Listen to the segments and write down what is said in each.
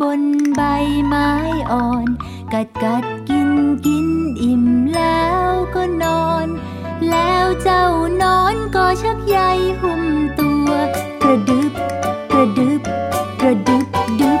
บนใบไม้อ่อน กัดกัดกินกินอิ่มแล้วก็นอน แล้วเจ้านอนก็ชักใยหุ้มตัว กระดึบ กระดึบ กระดึบดึบ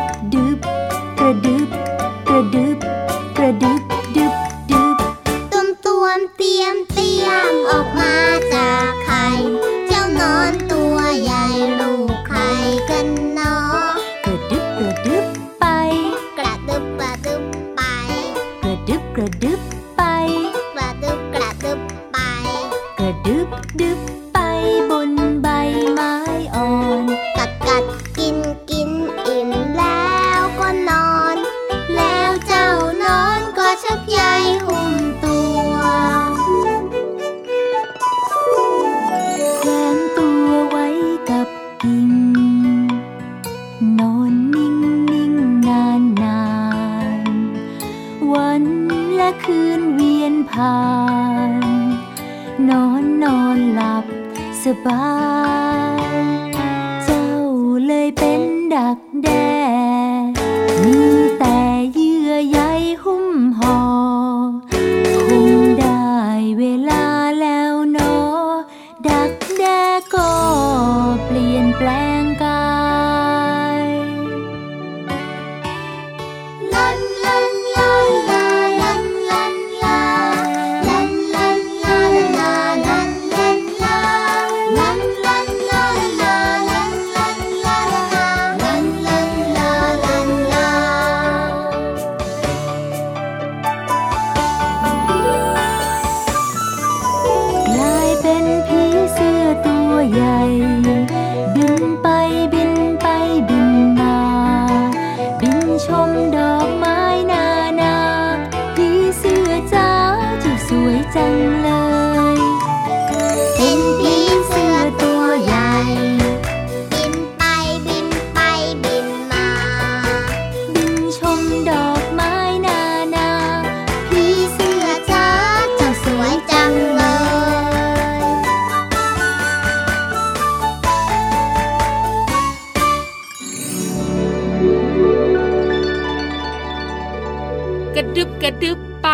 ระดึบกระดึบไป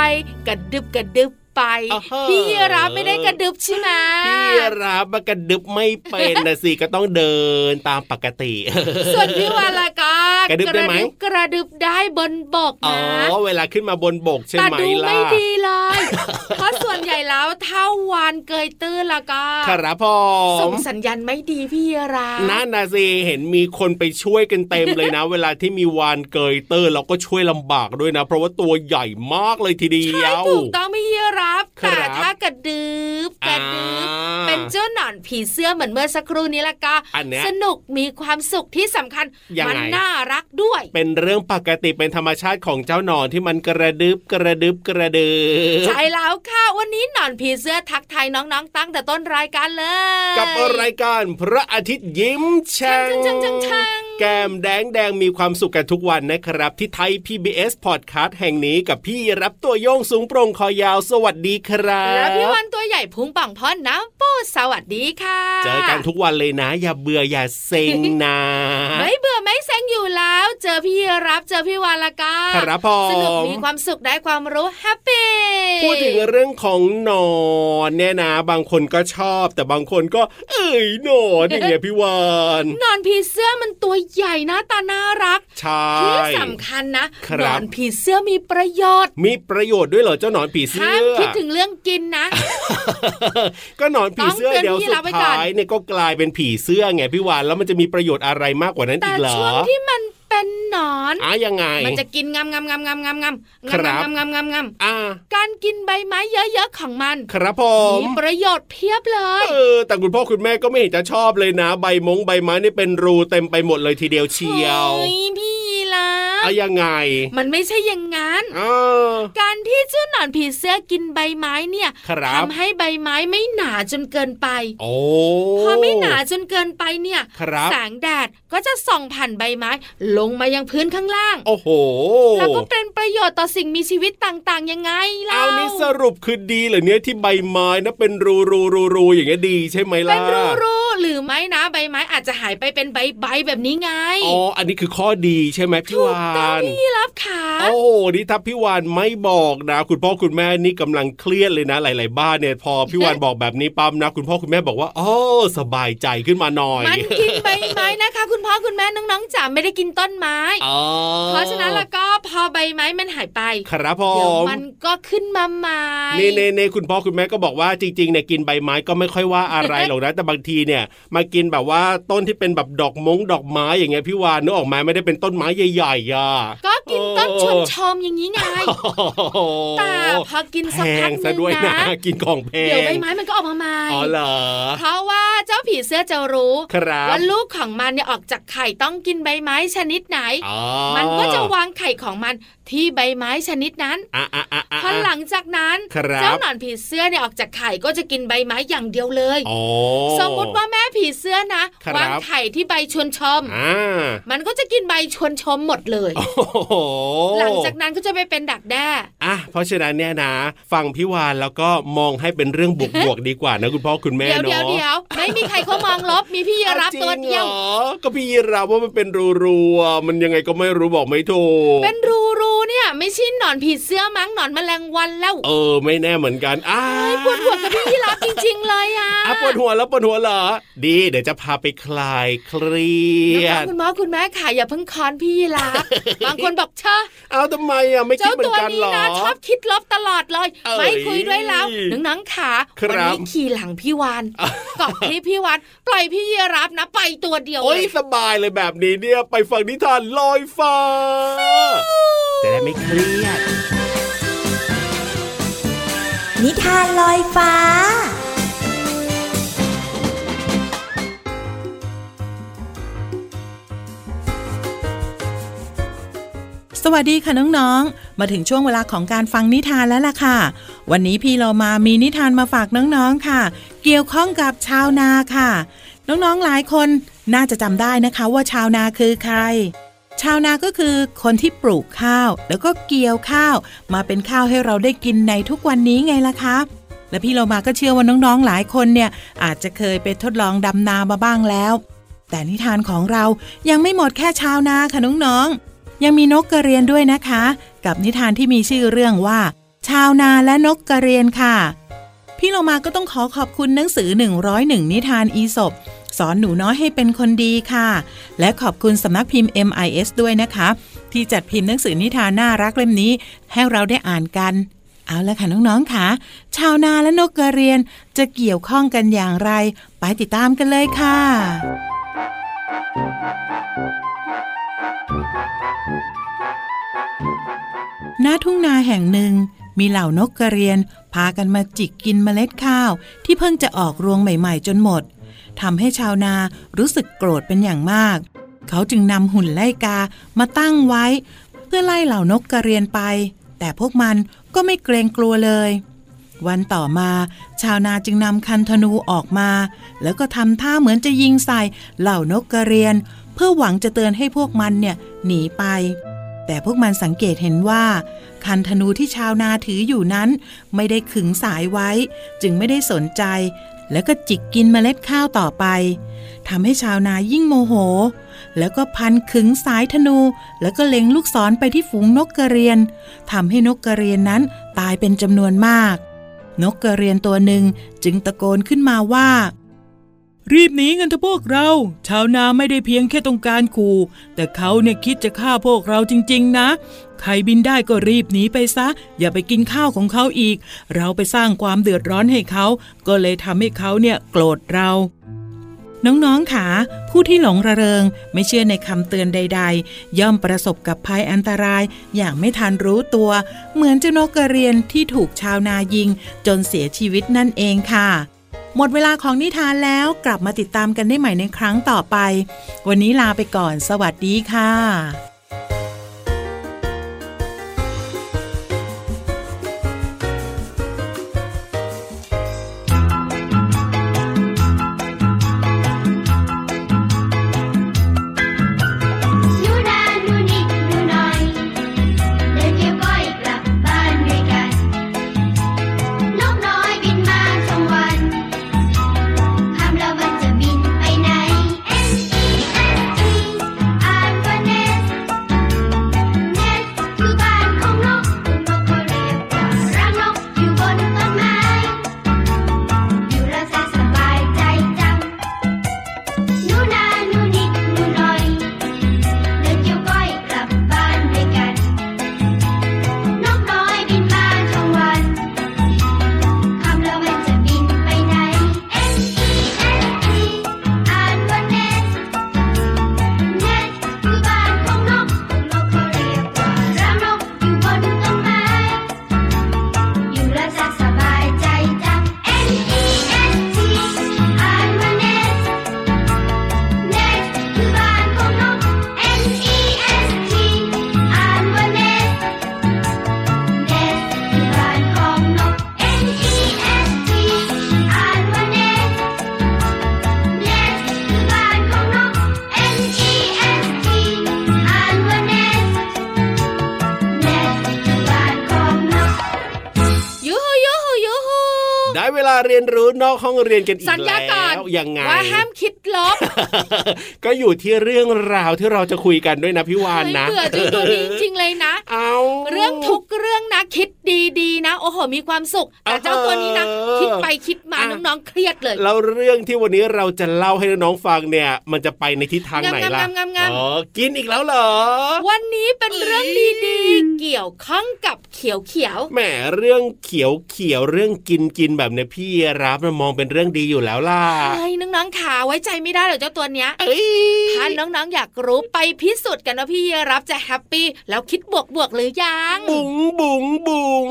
กระดึบกระดึบไปอ่าฮะพี่รับไม่ได้กระดึบใช่ไหมพี่รับมากระดึบไม่เป็นนะสิก็ต้องเดินตามปกติ ส่วนพี่วานละก็ กระดึบได้ไหมกระดึบได้บนบกอ๋อนะเวลาขึ้นมาบนบกใช่แต่ไหมดูล่ะไม่ดีเลยเพราะส่วนใหญ่แล้วถ้าวานเกยตื้นละก็ครับผส่มงสัญญาณไม่ดีพี่รับนั่นนะสิเห็นมีคนไปช่วยกันเต็มเลยนะ เวลาที่มีวานเกยเตอร์เราก็ช่วยลำบากด้วยนะ เพราะว่าตัวใหญ่มากเลยทีเดียใช่วถูกต้องพี่รับครับแต่ถ้ากระดึบกระดึบอ่าเป็นเจ้าหนอนผีเสื้อเหมือนเมื่อสักครู่นี้ละก็อันเนี้ยสนุกมีความสุขที่สำคัญยังไงมัน่ารักด้วย เป็นเรื่องปกติเป็นธรรมชาติของเจ้าหนอนที่มันกระดึบกระดึบกระดึบใช่แล้วค่ะวันนี้หนอนผีเสื้อทักทายน้องๆตั้งแต่ต้นรายการเลย กับรายการพระอาทิตย์ยิ้มแฉ่ช่าง งช่างช่างช่างแก้มแดงแดงมีความสุขกันทุกวันนะครับ ที่ไทย PBS Podcast แห่งนี้กับพี่รับตัวโยงสูงโปร่งคอยาวสวัสดีครับแล้วพี่วันตัวใหญ่พุงป่องพ่นน้ำปูสวัสดีค่ะ เจอกันทุกวันเลยนะ อย่าเบื่ออย่าเซ็งนะไม่เบื่อไม่เซ็งอยู่แล้ว เจอพี่รับเจอพี่วานละก็ครับผมสนุกมีความสุขได้ความรู้แฮปปี้พูดถึงเรื่องของหนอนเนี่ยนะ บางคนก็ชอบ แต่บางคนก็ เอ้ยหนอนอย่างเงี้ยพี่วานหนอนผีเสื้อมันตัวใหญ่หน้าตาน่ารักใช่ที่สำคัญนะครับหนอนผีเสื้อมีประโยชน์ มีประโยชน์ด้วยเหรอเจ้าหนอนผีเสื้ห้ามอคิดถึงเรื่องกินนะ ก็หนอนผีเสื้อต้องเตือนเดี๋ยวพี่สุรัดบไว้ก่อนท้ายเนี่ยก็กลายเป็นผีเสื้อไงพี่วานแล้วมันจะมีประโยชน์อะไรมากกว่านั้นแต่อีกเหรอช่วงที่มัน เป็นหนอนอะยังไง มันจะกินงำงำงำงำงำงำครับงำงำงำงำอ่าการกินใบไม้เยอะๆของมัน ครับผมมีประโยชน์เพียบเลยเออแต่คุณพ่อคุณแม่ก็ไม่เห็นจะชอบเลยนะ ใบมงใบไม้นี่เป็นรูเต็มไปหมดเลยทีเดียวเชียวโอ้ยพี่ ยีราฟอะยังไง มันไม่ใช่อย่างนั้นเออการที่เจ้าหนอนผีเสื้อกินใบไม้เนี่ยครับทำให้ใบไม้ไม่หนาจนเกินไปโอ้พอไม่หนาจนเกินไปเนี่ยครับแสงแดดก็จะส่องผ่านใบไม้ ลงมายังพื้นข้างล่าง โอ้โห แล้วก็เป็นประโยชน์ต่อสิ่งมีชีวิตต่างๆ ยังไงเล่าเอานี่สรุปคือดีเหรอเนี่ยที่ใบไม้นะเป็นรูรูรูรูอย่างเงี้ยดีใช่ไหมล่ะเป็นรูรูๆหรือไม่นะใบไม้อาจจะหายไปเป็นใบใบๆแบบนี้ไง อ๋อ อันนี้คือข้อดีใช่ไหมพี่ถูกวาต้องนพี่รับขาโอ้โหนี่ถ้าพี่วานไม่บอกนะ คุณพ่อคุณแม่นี่กำลังเครียดเลยนะ หลาย ๆ บ้านเนี่ยพอพี่วานบอกแบบนี้ปั๊มนะ คุณพ่อคุณแม่บอกว่าอ๋อสบายใจขึ้นมาหน่อย มันกินใบไม้นะคะ คุณพ่อคุณแม่น้องๆจ๋าไม่ได้กินต้นไม้อ๋อเพราะฉะนั้นแล้วก็พอใบไม้มันหายไป ครับผเดี๋ยวมมันก็ขึ้นมาใหม่นี่เน่เน่คุณพ่อคุณแม่ก็บอกว่าจริงๆเนี่ยกินใบไม้ก็ไม่ค่อยว่าอะไรหรอกนะแต่บางทีเนี่ย มากินแบบว่าต้นที่เป็นแบบดอกมงดอกไม้อย่างเงี้ยพี่วานนึกออกมาไม่ได้เป็นต้นไม้ใหญ่ๆอะก็กินต้นเออชนชมอย่างนี้ไงแต่พอกินแพสักพักงหซะนึ่งด้วยนะนะ กินของแพงเดี๋ยวใบไม้มันก็ออกมาใหม่อ๋อเหรอเพราะว่าเจ้าผีเสื้อจะรู้ครับว่าลูกของมันเนี่ยออกจากไข่ต้องกินใบไม้ชนิดไหนอ๋อมันก็จะวางไข่ของมันที่ใบไม้ชนิดนั้นอะอะอะอะพอหลังจากนั้นครับเจ้าหนอนผีเสื้อเนี่ยออกจากไข่ก็จะกินใบไม้อย่างเดียวเลยอ๋อสมมติว่าแม่ผีเสื้อนะครับวางไข่ที่ใบชวนชมอ่ามันก็จะกินใบชวนชมหมดเลยโอ้โหหลังจากนั้นก็จะไปเป็นดักแด้อะเพราะฉะนั้นเนี่ยนะ ฟังพี่วานแล้วก็มองให้เป็นเรื่องบวกๆดีกว่านะคุณพ่อคุณแม่เดี๋ยวเนาะเดี๋ยวเดี๋ยวไม่มีใครเขามองลบมีพี่รับจริงตัวเดียวหรอก็พี่ยีราฟว่ามันเป็นรูๆอะมันยังไงก็ไม่รู้บอกไม่ถูกเป็นรูรูๆ เนี่ยไม่ใช่หนอนผีเสื้อมั้งหนอนแมลงวันแล้ว เออ ไม่แน่เหมือนกันอ้าเฮ้ยปวดหัวกับพี่ยีรับจริง ๆ เลยอะอะปวดหัวแล้วปวดหัวเหรอ ดีเดี๋ยวจะพาไปคลายเครียน้องดๆคุณพ่อคุณแม่ค่ะอย่าเพิ่งค้อนพี่ยีรับบางคนบอกเชอะเอาทำไมอะไม่คิดเจ้าเหมือตัวนกันนี้เหรอนะชอบคิดลบตลอดเลยเอ้ยไม่คุยด้วยแล้วน้องๆขาครับวันี้ขี่หลังพี่วานเกาะที่พี่วานปล่อยพี่ยีรับนะไปตัวเดียวโอ้เลยยสบายเลยแบบนี้เนี่ยไปฟังนิทานลอยฟ้าจะได้ไม่เครียด นิทานลอยฟ้า สวัสดีค่ะน้องๆ มาถึงช่วงเวลาของการฟังนิทานแล้วล่ะค่ะ วันนี้พี่เรามามีนิทานมาฝากน้องๆค่ะ เกี่ยวข้องกับชาวนาค่ะ น้องๆหลายคนน่าจะจำได้นะคะว่าชาวนาคือใคร ชาวนาก็คือคนที่ปลูกข้าว แล้วก็เกี่ยวข้าว มาเป็นข้าวให้เราได้กินในทุกวันนี้ไงล่ะคะและพี่เรามาก็เชื่อว่าน้องๆหลายคนเนี่ย อาจจะเคยไปทดลองดำนามาบ้างแล้ว แต่นิทานของเรายังไม่หมดแค่ชาวนาค่ะน้องๆยังมีนกกระเรียนด้วยนะคะ กับนิทานที่มีชื่อเรื่องว่า ชาวนาและนกกระเรียนค่ะ พี่เรามาก็ต้องขอขอบคุณหนังสือ 101 นิทานอีสบ สอนหนูน้อยให้เป็นคนดีค่ะ และขอบคุณสำนักพิมพ์ MIS ด้วยนะคะ ที่จัดพิมพ์หนังสือนิทานน่ารักเล่มนี้ ให้เราได้อ่านกัน เอาละค่ะน้องๆค่ะชาวนาและนกกระเรียนจะเกี่ยวข้องกันอย่างไร ไปติดตามกันเลยค่ะณทุ่งนาแห่งหนึ่ง มีเหล่านกกระเรียน พากันมาจิกกินเมล็ดข้าว ที่เพิ่งจะออกรวงใหม่ ๆ จนหมด ทำให้ชาวนารู้สึกโกรธเป็นอย่างมาก เขาจึงนำหุ่นไล่กามาตั้งไว้ เพื่อไล่เหล่านกกระเรียนไป แต่พวกมันก็ไม่เกรงกลัวเลย วันต่อมา ชาวนาจึงนำคันธนูออกมา แล้วก็ทำท่าเหมือนจะยิงใส่เหล่านกกระเรียน เพื่อหวังจะเตือนให้พวกมันเนี่ยหนีไปแต่พวกมันสังเกตเห็นว่า คันธนูที่ชาวนาถืออยู่นั้น ไม่ได้ขึงสายไว้ จึงไม่ได้สนใจ แล้วก็จิกกินเมล็ดข้าวต่อไปทำให้ชาวนายิ่งโมโห แล้วก็พันขึงสายธนู แล้วก็เล็งลูกศรไปที่ฝูงนกกระเรียนทำให้นกกระเรียนนั้นตายเป็นจำนวนมาก นกกระเรียนตัวหนึ่งจึงตะโกนขึ้นมาว่า รีบหนีกันเถอะพวกเรา ชาวนาไม่ได้เพียงแค่ต้องการขู่ แต่เขาเนี่ยคิดจะฆ่าพวกเราจริง ๆ นะ ใครบินได้ก็รีบหนีไปซะ อย่าไปกินข้าวของเขาอีก เราไปสร้างความเดือดร้อนให้เขา ก็เลยทำให้เขาเนี่ยโกรธเรา น้องๆค่ะผู้ที่หลงระเริง ไม่เชื่อในคำเตือนใด ๆ ย่อมประสบกับภัยอันตราย อย่างไม่ทันรู้ตัว เหมือนเจ้านกกระเรียนที่ถูกชาวนายิง จนเสียชีวิตนั่นเองค่ะ หมดเวลาของนิทานแล้วกลับมาติดตามกันได้ใหม่ในครั้งต่อไป วันนี้ลาไปก่อน สวัสดีค่ะ เวลาเรียนรู้นอกห้องเรียนกันอีกสัญญาแล้ก่อนวยังไงว่าห้ามคิดลบ ก็อยู่ที่เรื่องราวที่เราจะคุยกันด้วยนะพี่วานเฮ้ยนะเบื่อจริงตัวนี้จริงๆเลยนะ เอาเรื่องทุกเรื่องนะคิดดีๆนะ โอ้โหมีความสุขแต่เจ้าตัวนี้นะคิดไปคิดมาน้องๆเครียดเลยแล้วเรื่องที่วันนี้เราจะเล่าให้น้องๆฟังเนี่ย มันจะไปในทิศทางไหนล่ะงามๆงามๆอ๋อกินอีกแล้วเหรอ วันนี้เป็นเรื่องดีๆเกี่ยวข้องกับเขียวเขียวแหมเรื่องเขียวเขียวๆเรื่องกินกินแบบเนี้ยพี่รับมันมองเป็นเรื่องดีอยู่แล้วล่ะเฮ้ยน้องๆขาไว้ใจไม่ได้เหรอเจ้าตัวเนี้ยเอ้ยถ้าน้องๆอยากรู้ไปพิสูจน์กันว่าพี่รับจะแฮปปี้แล้วคิดบวกๆหรือยัง บุ๋งบุ๋งบุ๋ง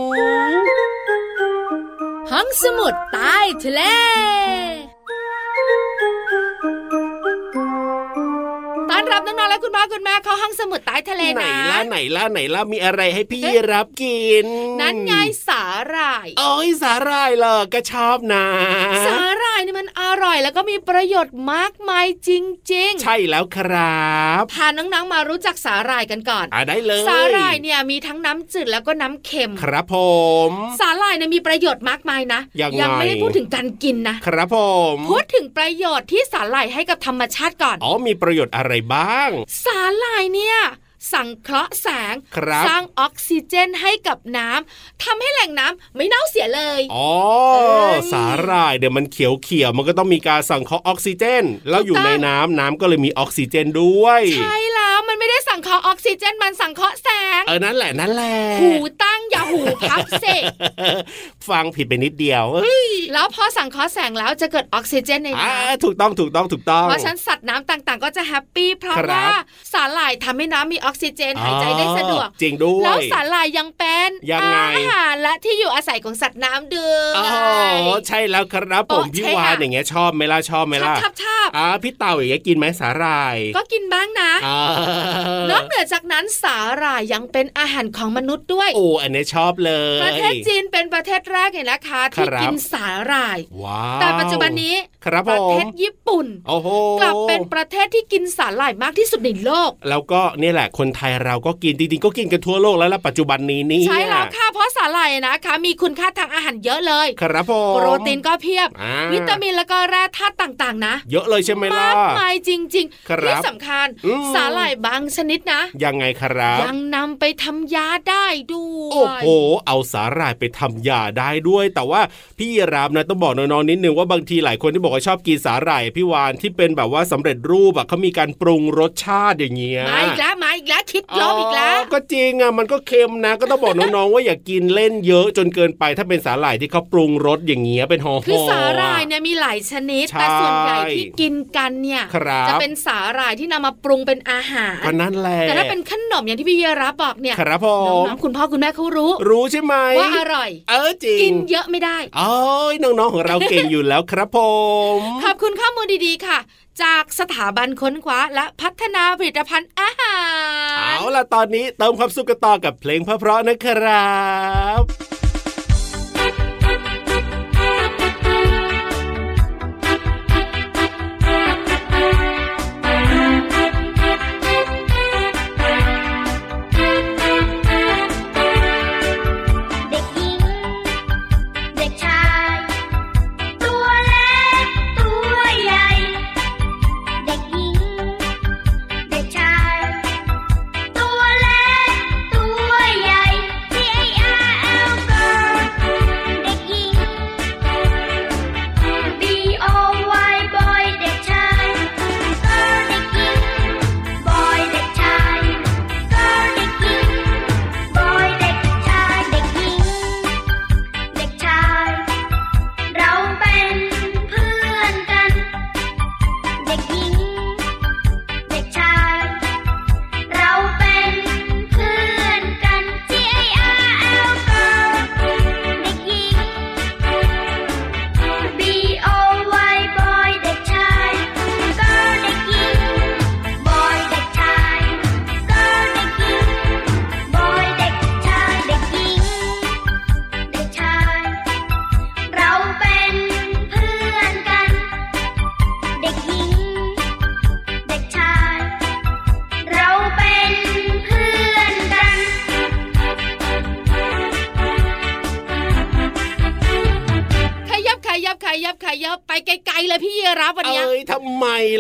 ห้องสมุดใต้ทะเล รับน้องๆและคุณพ่อคุณแม่เข้าห้องสมุดใต้ทะเลไหนนะล่ะไหนล่ะไหนล่ะมีอะไรให้พี่รับกิน นั่นไงสาหร่ายโอ้ยสาหร่ายเหรอก็ชอบนะ สาหร่ายนี่มันอร่อยแล้วก็มีประโยชน์มากมายจริง ๆ ใช่แล้วครับพาน้องๆมารู้จักสาหร่ายกันก่อนอะได้เลย สาหร่ายเนี่ยมีทั้งน้ำจืดแล้วก็น้ำเค็ม ครับผม สาหร่ายเนี่ยมีประโยชน์มากมายนะยังไงไม่ได้พูดถึงการกินนะครับผมพูดถึงประโยชน์ที่สาหร่ายให้กับธรรมชาติก่อนอ๋อมีประโยชน์อะไรบ้างสาหร่ายเนี่ย สังเคราะห์แสงครับสร้างออกซิเจนให้กับน้ำทำให้แหล่งน้ำไม่เน่าเสียเลยอ๋อเอ้ยสาหร่ายเดี๋ยวมันเขียวเขียวๆมันก็ต้องมีการสั่งเคราะห์ออกซิเจน แล้วอยู่ถูกต้องในน้ำน้ำก็เลยมีออกซิเจนด้วย ใช่แล้วมันไม่ได้สังเคราะห์ออกซิเจนมันสังเคราะห์แสง เออนั่นแหละนั่นแหละหูตั้งอย่าหูพับเสกฟังผิดไปนิดเดียวเอ้ยแล้วพอสังเคราะห์แสงแล้วจะเกิดออกซิเจนในอ่าน้ำถูกต้องถูกต้องถูกต้องเพราะฉะนั้นสัตว์น้ำต่างๆ ก็จะแฮปปี้เพราะครับว่าสาหร่ายทำให้น้ำมีออกซิเจนหายใจได้สะดวกอ๋อจริงด้วยแล้วสาหร่ายยังเป็นยังไงอาหารและที่อยู่อาศัยของสัตว์น้ำด้วยอ๋อใช่แล้วครับผมโอ้พี่ใช่วานค่ะอย่างเงี้ยชอบไหมล่ะชอบไหมชอบล่ะชอบชอบอ่าพี่เต่าอย่างเงี้ยกินไหมสาหร่าย ก็กินบ้างนะอ่านอกเหนือจากนั้นสาหร่ายยังเป็นอาหารของมนุษย์ด้วยโอ้อันเนี้ยชอบเลย ประเทศจีนเป็นประเทศแรกเนี่ยนะคะที่ครับกินสาหร่ายว้าวแต่ปัจจุบันนี้ ครับประผเทมศญี่ปุ่นโอ้โหกลับเป็นประเทศที่กินสาหร่ายมากที่สุดในโลก แล้วก็เนี่ยแหละคนไทยเราก็กินจริงๆก็กินกันทั่วโลกแล้วล่ะปัจจุบันนี้นี่ใช่แล้วค่ะเพราะสาหร่ายนะคะ มีคุณค่าทางอาหารเยอะเลย ครับผมโปรตีนก็เพียบอ่าวิตามินแล้วก็แร่ธาตุต่างๆ นะ เยอะเลยใช่ไหมล่ะมากมายจริงครับๆที่สำคัญอืมสาหร่ายบางชนิดนะ ยังไงครับยังนำไปทำยาได้ด้วยโอ้โหเอาสาหร่ายไปทำยาได้ด้วย แต่ว่าพี่รามนะต้องบอกน้องๆนิดนึงว่าบางทีหลายคนที่บอกว่าชอบกินสาหร่ายพี่วานที่เป็นแบบว่าสำเร็จรูปอะเขามีการปรุงรสชาติอย่างเงี้ยมาอีกแล้วมาอีกแล้วคิดลบอีกแล้วก็จริงอะมันก็เค็มนะ ก็ต้องบอกน้องๆว่าอย่ากินเล่นเยอะจนเกินไปถ้าเป็นสาหร่ายที่เขาปรุงรสอย่างเงี้ยเป็นห่อๆคือสาหร่ายเนี่ยมีหลายชนิดใช่แต่ส่วนใหญ่ที่กินกันเนี่ยครับจะเป็นสาหร่ายที่นำมาปรุงเป็นอาหารก็นั่นแหละแต่ถ้าเป็นขนมอย่างที่พี่เยรับบอกเนี่ยครับผน้มองๆคุณพ่อคุณแม่เขารู้ รู้ใช่ไหมว่าอร่อย เออจริงกินเยอะไม่ได้โอ้ยน้องๆของเราเก่งอยู่แล้วครับผมขอบคุณข้อมูลดีๆค่ะ จากสถาบันค้นคว้าและพัฒนาผลิตภัณฑ์อาหาร เอาล่ะตอนนี้เติมความสุขกันต่อกับเพลงเพราะๆนะครับ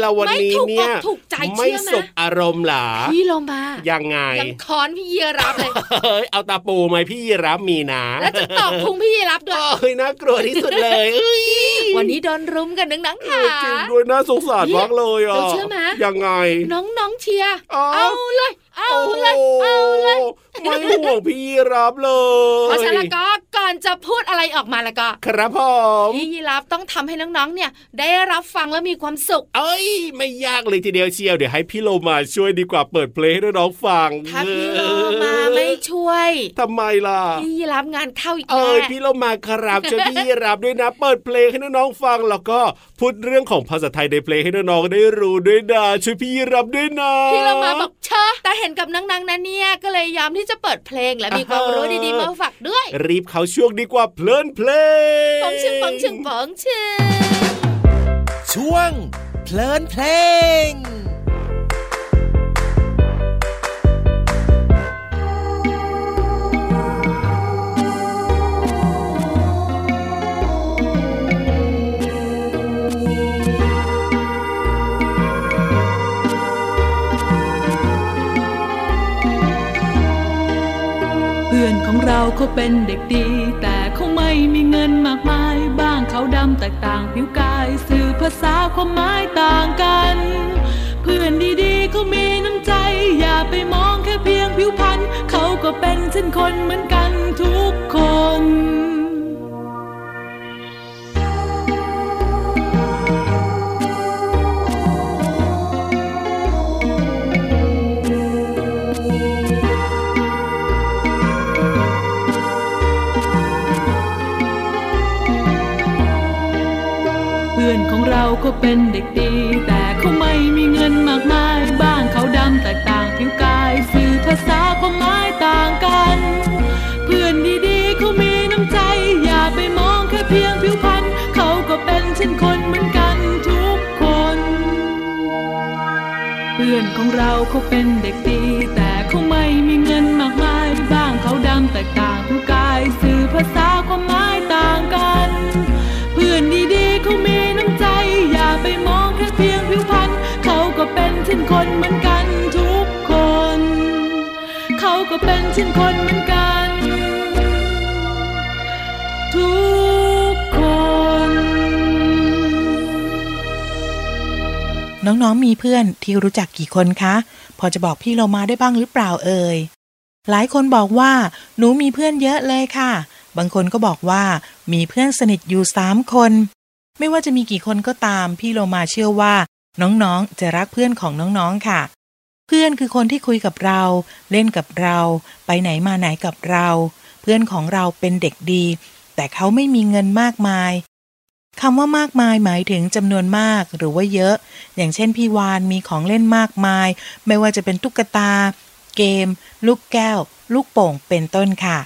ำไมล่ะวันนี้ไม่ถูกเนี่ยอกถูกใจเชื่ไม่อไหมสบอารมณ์หรอพี่โลมายังไงยังค้อนพี่เยรับเลยเฮ้ยเอาตาปูไหมพี่รับมีนะแล้วจะตอกพุงพี่เยรับด้วยเอ้ยน่ากลัวที่สุดเลยเอ้ยวันนี้โดนรุมกันนังๆเอค่ะอจริงด้วยน่าสงสารมากเลยอะเราเชื่อไหมยังไง น้องๆเชียร์อ๋อเอาเลยเอาเลยโอ้เอาเลยไม่ห่วงพี่รับเลยเพราะฉะนั้นแล้วก็ก่ อนจะพูดอะไรออกมาแล้วก็ ครับผมพี่ยีรับต้องทำให้น้องๆเนี่ย ได้รับฟังแล้วมีความสุข เอ้ย ไม่ยากเลยทีเดียวเชียวเดี๋ยวให้พี่โลมาช่วยดีกว่าเปิดเพลงให้น้องๆฟังถ้าพี่โลมาไม่ช่วยทำไมล่ะพี่ยีรับงานเข้าอีกเอ้แน่ยพี่เรามาครับช่วยพี่รับด้วยนะเปิดเพลงให้น้องๆฟังแล้วก็พูดเรื่องของภาษาไทยในเพลงให้น้องๆได้รู้ด้วยนะช่วยพี่รับด้วยนะพี่โลมาบอกเชอะแต่เห็นกับนางๆนั้นเนี่ยก็เลยยอมที่จะเปิดเพลงและมีความรู้ดีๆมาฝากด้วย รีบเข้าช่วงดีกว่าเพลินเพลงปองชึงปองชึงปองชึงช่วงเพลินเพลง เขาเป็นเด็กดี แต่เขาไม่มีเงินมากมาย บ้างเขาดำแตกต่างผิวกาย สื่อภาษาความหมายต่างกัน เพื่อนดีๆเขามีน้ำใจ อย่าไปมองแค่เพียงผิวพรรณเขาก็เป็นเช่นคนเหมือนกันทุกคน ของเราก็เป็นเด็กดี แต่เขาไม่มีเงินมากมาย บ้านเขาดำแตกต่างผิวกาย สื่อภาษาความหมายต่างกัน เพื่อนดีๆเขามีน้ำใจ อย่าไปมองแค่เพียงผิวพรรณเขาก็เป็นเช่นคนเหมือนกันทุกคน เพื่อนของเราเขาเป็น คนเหมือนกัน ทุกคน น้องๆมีเพื่อนที่รู้จักกี่คนคะ พอจะบอกพี่เรามาได้บ้างหรือเปล่าเอ่ย หลายคนบอกว่า หนูมีเพื่อนเยอะเลยค่ะ บางคนก็บอกว่า มีเพื่อนสนิทอยู่สามคน ไม่ว่าจะมีกี่คนก็ตาม พี่โลมาเชื่อว่า น้องๆ จะรักเพื่อนของน้องๆ ค่ะ เพื่อนคือคนที่คุยกับเรา เล่นกับเรา ไปไหนมาไหนกับเรา เพื่อนของเราเป็นเด็กดี แต่เขาไม่มีเงินมากมายคำว่ามากมายหมายถึงจำนวนมากหรือว่าเยอะ อย่างเช่นพี่วานมีของเล่นมากมาย ไม่ว่าจะเป็นตุ๊กตา เกม ลูกแก้ว ลูกโป่งเป็นต้นค่ะ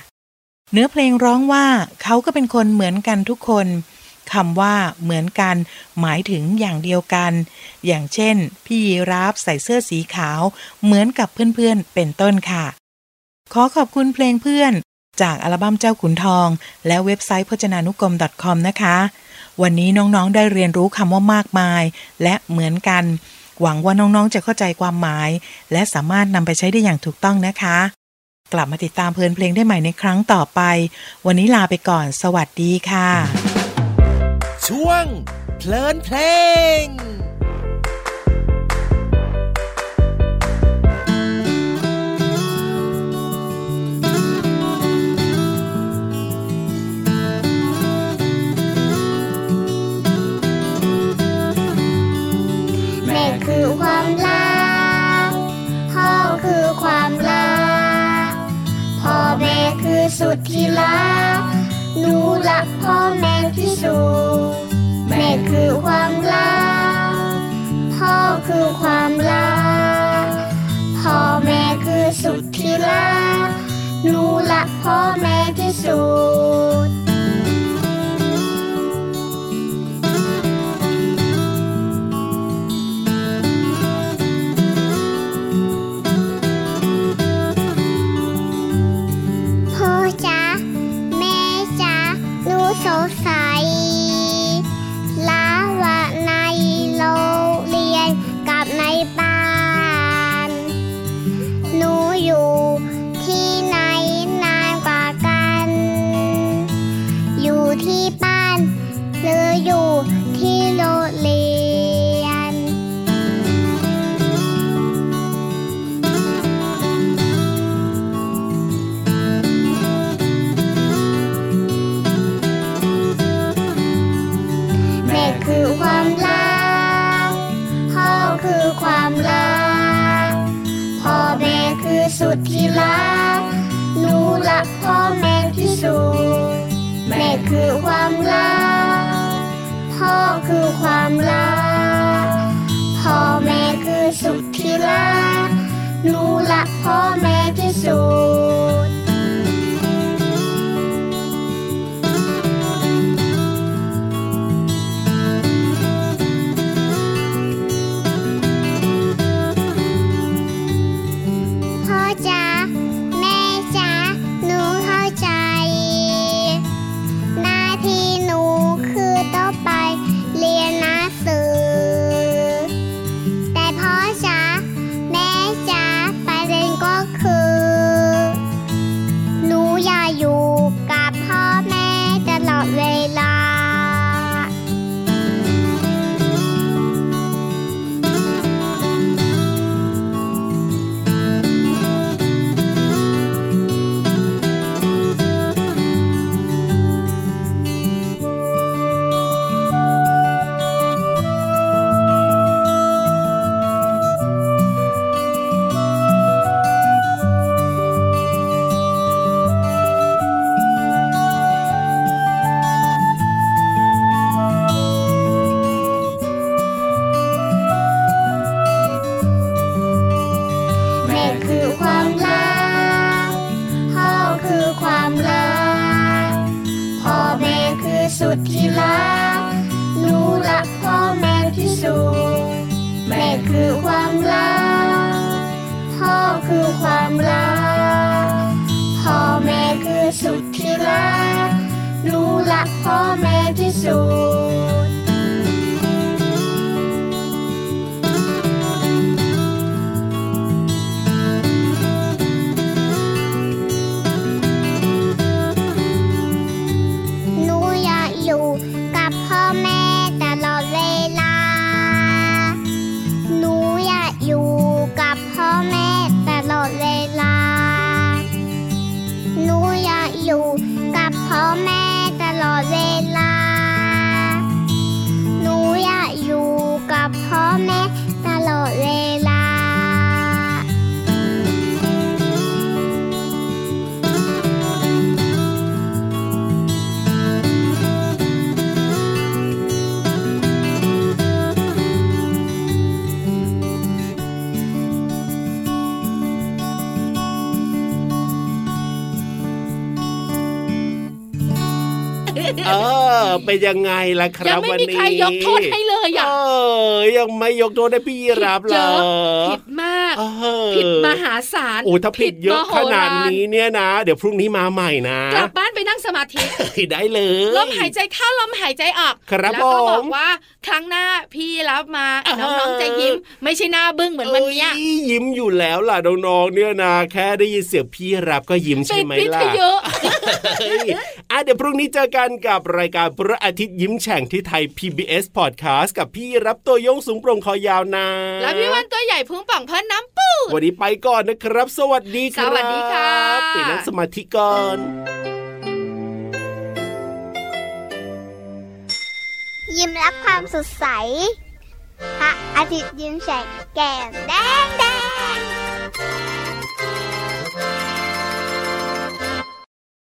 เนื้อเพลงร้องว่าเขาก็เป็นคนเหมือนกันทุกคน คำว่าเหมือนกัน หมายถึงอย่างเดียวกัน อย่างเช่น พี่ยีราฟใส่เสื้อสีขาว เหมือนกับเพื่อนๆ เป็นต้นค่ะ ขอขอบคุณเพลงเพื่อน จากอัลบั้มเจ้าขุนทอง และเว็บไซต์พจนานุกรม .com นะคะ วันนี้น้องๆได้เรียนรู้คำว่ามากมาย และเหมือนกัน หวังว่าน้องๆจะเข้าใจความหมาย และสามารถนำไปใช้ได้อย่างถูกต้องนะคะกลับมาติดตามเพลินเพลงได้ใหม่ในครั้งต่อไป วันนี้ลาไปก่อน สวัสดีค่ะ ช่วง เพลินเพลงแม่คือความรักพ่อคือความรักพ่อแม่คือสุดที่รักหนูรักพ่อแม่ที่สุด คือความรักพ่อคือความรักพ่อแม่คือสุดที่รักหนูรักพ่อแม่ที่สุด เป็นยังไงล่ะคยัรังบไม่วันมีนี้ใครยกโทษให้เลยเออะอยังไม่ยกโทษให้พี่รับเหรอผิดมาก เออ ผิดม หาศาลโอ้ถ้าผิดเยอะมโหขนาดรนี้เนี่ยนะ เดี๋ยวพรุ่งนี้มาใหม่นะกลับบ้านไปนั่งสมาธิได้เลยลมหายใจเข้าลมหายใจออกครับแล้วก็บอผกมว่าครั้งหน้าพี่รับมาอ่าฮะน้องๆจะยิ้ม ไม่ใช่หน้าบึ้งเหมือนวันเนี้ยอ้ยยิ้มอยู่แล้วล่ะน้องๆเนี่ยนะ แค่ได้ยินเสียงพี่รับก็ยิ้มใช่ปิดไหมวิทล่ะยุเฮ้ยอะเดี๋ยวพรุ่งนี้เจอกันกับรายการพระอาทิตย์ยิ้มแฉ่งที่ไทย PBS Podcast กับพี่รับตัวโยงสูงโปร่งคอยาวนะแล้วพี่วันตัวใหญ่พุงป่องเพิ่นน้ำปูวันนี้ไปก่อนนะครับ สวัสดีครับสวัสดีค่ะเปลี่ยนสมาธิก่อนยิ้มรับความสดใสพระอาทิตย์ยิ้มแฉกแก้มแดงแดง